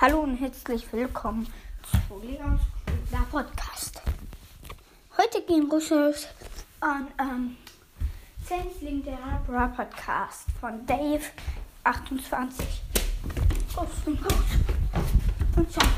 Hallo und herzlich willkommen zu Leons Cooler Podcast. Heute gehen Rückschluss an ähm, Sensling der Bra Podcast von Dave 28. Auf den Kuss und ciao.